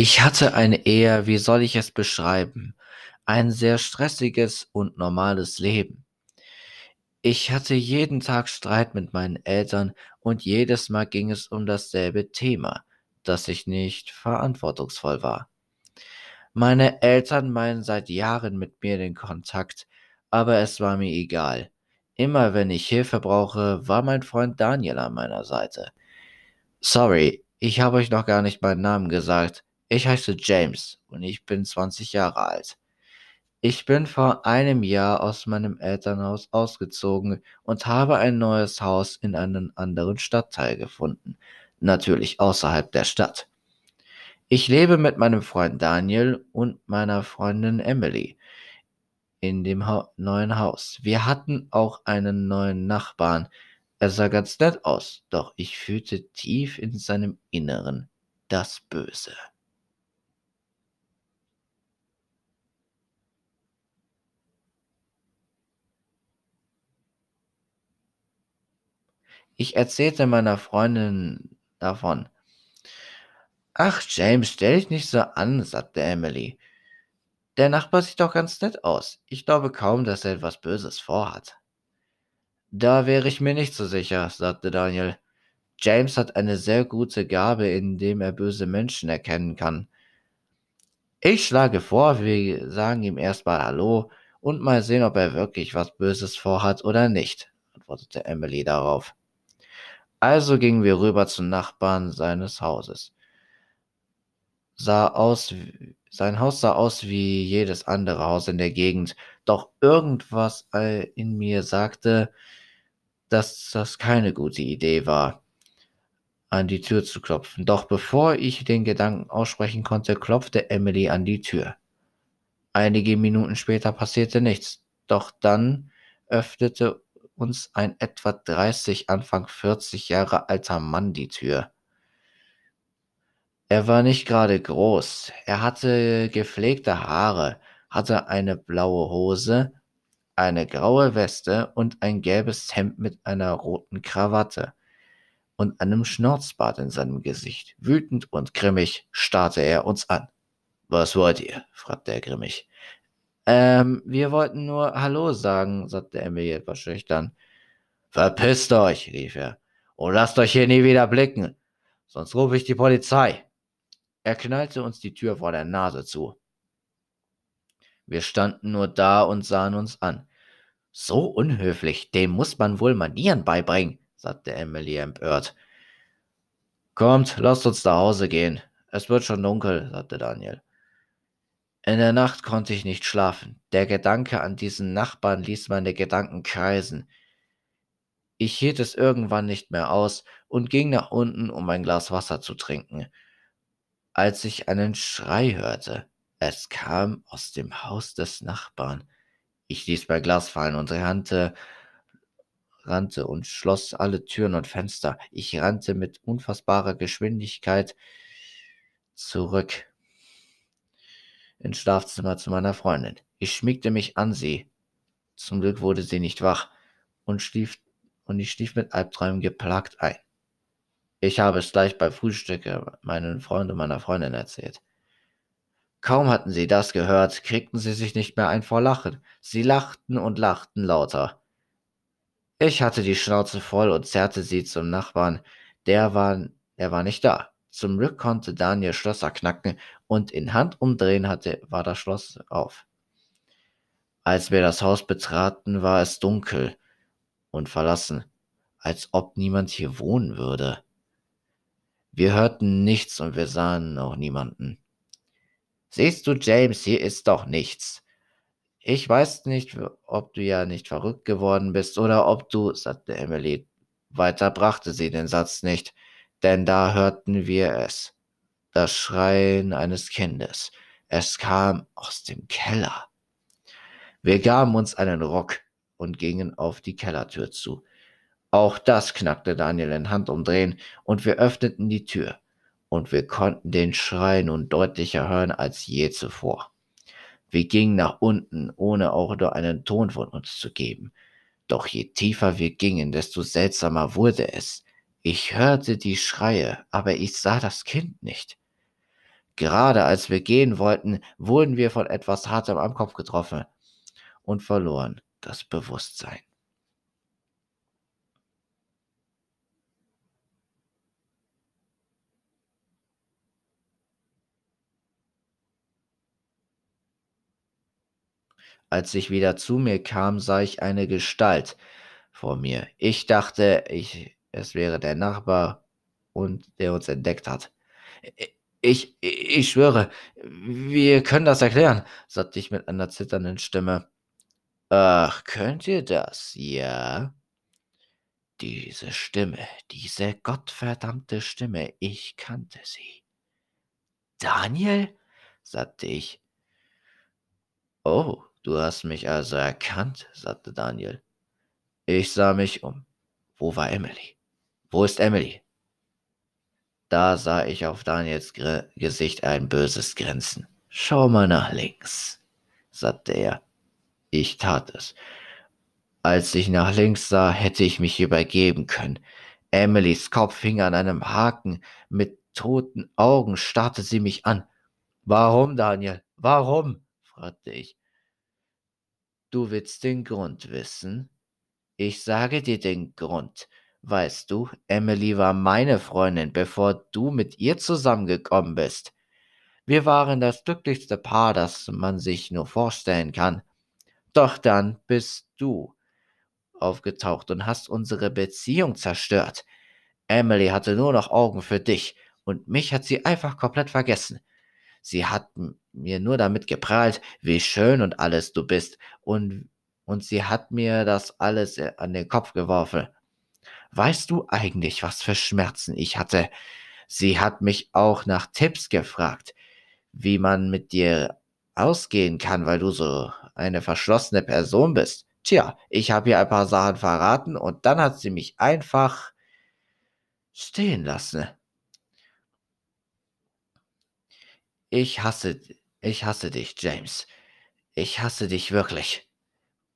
Ich hatte eine eher, wie soll ich es beschreiben, ein sehr stressiges und normales Leben. Ich hatte jeden Tag Streit mit meinen Eltern und jedes Mal ging es um dasselbe Thema, dass ich nicht verantwortungsvoll war. Meine Eltern meinen seit Jahren mit mir den Kontakt, aber es war mir egal. Immer wenn ich Hilfe brauche, war mein Freund Daniel an meiner Seite. Sorry, ich habe euch noch gar nicht meinen Namen gesagt. Ich heiße James und ich bin 20 Jahre alt. Ich bin vor einem Jahr aus meinem Elternhaus ausgezogen und habe ein neues Haus in einem anderen Stadtteil gefunden, natürlich außerhalb der Stadt. Ich lebe mit meinem Freund Daniel und meiner Freundin Emily in dem ha neuen Haus. Wir hatten auch einen neuen Nachbarn. Er sah ganz nett aus, doch ich fühlte tief in seinem Inneren das Böse. Ich erzählte meiner Freundin davon. Ach, James, stell dich nicht so an, sagte Emily. Der Nachbar sieht doch ganz nett aus. Ich glaube kaum, dass er etwas Böses vorhat. Da wäre ich mir nicht so sicher, sagte Daniel. James hat eine sehr gute Gabe, indem er böse Menschen erkennen kann. Ich schlage vor, wir sagen ihm erstmal Hallo und mal sehen, ob er wirklich was Böses vorhat oder nicht, antwortete Emily darauf. Also gingen wir rüber zum Nachbarn seines Hauses. Sah aus, sein Haus sah aus wie jedes andere Haus in der Gegend, doch irgendwas äh, in mir sagte, dass das keine gute Idee war, an die Tür zu klopfen. Doch bevor ich den Gedanken aussprechen konnte, klopfte Emily an die Tür. Einige Minuten später passierte nichts, doch dann öffnete uns ein etwa 30, Anfang 40 Jahre alter Mann die Tür. Er war nicht gerade groß, er hatte gepflegte Haare, hatte eine blaue Hose, eine graue Weste und ein gelbes Hemd mit einer roten Krawatte und einem Schnauzbart in seinem Gesicht. Wütend und grimmig starrte er uns an. Was wollt ihr? fragte er grimmig. Ähm, wir wollten nur Hallo sagen, sagte Emily etwas schüchtern. Verpisst euch, rief er, und lasst euch hier nie wieder blicken, sonst rufe ich die Polizei. Er knallte uns die Tür vor der Nase zu. Wir standen nur da und sahen uns an. So unhöflich, dem muss man wohl Manieren beibringen, sagte Emily empört. Kommt, lasst uns nach Hause gehen. Es wird schon dunkel, sagte Daniel. In der Nacht konnte ich nicht schlafen. Der Gedanke an diesen Nachbarn ließ meine Gedanken kreisen. Ich hielt es irgendwann nicht mehr aus und ging nach unten, um ein Glas Wasser zu trinken, als ich einen Schrei hörte. Es kam aus dem Haus des Nachbarn. Ich ließ mein Glas fallen und rannte, rannte und schloss alle Türen und Fenster. Ich rannte mit unfassbarer Geschwindigkeit zurück ins Schlafzimmer zu meiner Freundin. Ich schmiegte mich an sie. Zum Glück wurde sie nicht wach und schlief, und ich schlief mit Albträumen geplagt ein. Ich habe es gleich beim Frühstück meinen Freunden und meiner Freundin erzählt. Kaum hatten sie das gehört, kriegten sie sich nicht mehr ein vor Lachen. Sie lachten und lachten lauter. Ich hatte die Schnauze voll und zerrte sie zum Nachbarn. Der war, er war nicht da. Zum Glück konnte Daniel Schlösser knacken und in Handumdrehen hatte, war das Schloss auf. Als wir das Haus betraten, war es dunkel und verlassen, als ob niemand hier wohnen würde. Wir hörten nichts und wir sahen auch niemanden. Siehst du, James, hier ist doch nichts. Ich weiß nicht, ob du ja nicht verrückt geworden bist oder ob du, sagte Emily. Weiter brachte sie den Satz nicht denn da hörten wir es, das Schreien eines Kindes. Es kam aus dem Keller. Wir gaben uns einen Rock und gingen auf die Kellertür zu. Auch das knackte Daniel in Handumdrehen und wir öffneten die Tür und wir konnten den Schrei nun deutlicher hören als je zuvor. Wir gingen nach unten, ohne auch nur einen Ton von uns zu geben. Doch je tiefer wir gingen, desto seltsamer wurde es. Ich hörte die Schreie, aber ich sah das Kind nicht. Gerade als wir gehen wollten, wurden wir von etwas Hartem am Kopf getroffen und verloren das Bewusstsein. Als ich wieder zu mir kam, sah ich eine Gestalt vor mir. Ich dachte, ich, es wäre der Nachbar und der uns entdeckt hat. Ich, ich schwöre, wir können das erklären, sagte ich mit einer zitternden Stimme. Ach, könnt ihr das, ja? Diese Stimme, diese gottverdammte Stimme, ich kannte sie. Daniel? sagte ich. Oh, Du hast mich also erkannt, sagte Daniel. Ich sah mich um. Wo war Emily? Wo ist Emily? Da sah ich auf Daniels Gr Gesicht ein böses Grinsen. Schau mal nach links, sagte er. Ich tat es. Als ich nach links sah, hätte ich mich übergeben können. Emilys Kopf hing an einem Haken. Mit toten Augen starrte sie mich an. Warum, Daniel? Warum? fragte ich. Du willst den Grund wissen? Ich sage dir den Grund. Weißt du, Emily war meine Freundin, bevor du mit ihr zusammengekommen bist. Wir waren das glücklichste Paar, das man sich nur vorstellen kann. Doch dann bist du aufgetaucht und hast unsere Beziehung zerstört. Emily hatte nur noch Augen für dich und mich hat sie einfach komplett vergessen. Sie hat mir nur damit geprahlt, wie schön und alles du bist, und, und sie hat mir das alles äh, an den Kopf geworfen. Weißt du eigentlich, was für Schmerzen ich hatte? Sie hat mich auch nach Tipps gefragt, wie man mit dir ausgehen kann, weil du so eine verschlossene Person bist. Tja, ich habe ihr ein paar Sachen verraten und dann hat sie mich einfach stehen lassen. Ich hasse, ich hasse dich, James. Ich hasse dich wirklich.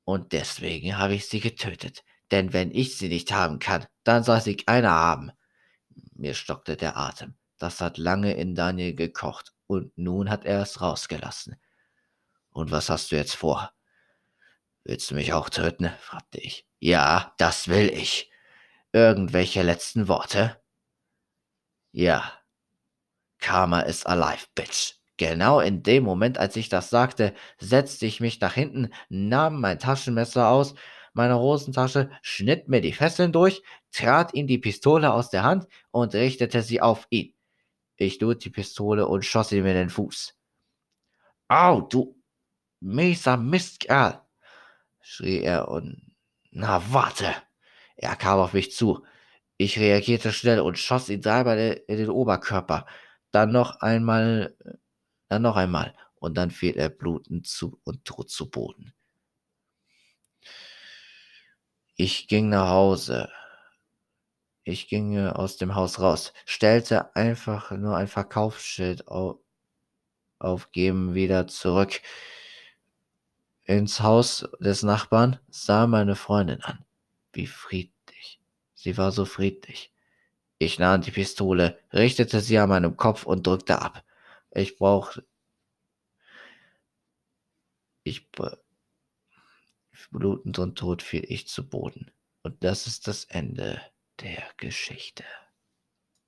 Und deswegen habe ich sie getötet. Denn wenn ich sie nicht haben kann, dann soll sie keiner haben. Mir stockte der Atem. Das hat lange in Daniel gekocht und nun hat er es rausgelassen. Und was hast du jetzt vor? Willst du mich auch töten? fragte ich. Ja, das will ich. Irgendwelche letzten Worte? Ja, Karma is alive, bitch. Genau in dem Moment, als ich das sagte, setzte ich mich nach hinten, nahm mein Taschenmesser aus meiner Hosentasche, schnitt mir die Fesseln durch, trat ihm die Pistole aus der Hand und richtete sie auf ihn. Ich lud die Pistole und schoss ihm in den Fuß. Au, du mieser Mistkerl, schrie er und na warte. Er kam auf mich zu. Ich reagierte schnell und schoss ihn dreimal in den Oberkörper dann noch einmal, dann noch einmal und dann fiel er blutend zu und tot zu Boden. Ich ging nach Hause. Ich ging aus dem Haus raus, stellte einfach nur ein Verkaufsschild auf, aufgeben wieder zurück ins Haus des Nachbarn, sah meine Freundin an. Wie friedlich. Sie war so friedlich. Ich nahm die Pistole, richtete sie an meinem Kopf und drückte ab. Ich brauch. Ich. Blutend und tot fiel ich zu Boden. Und das ist das Ende der Geschichte.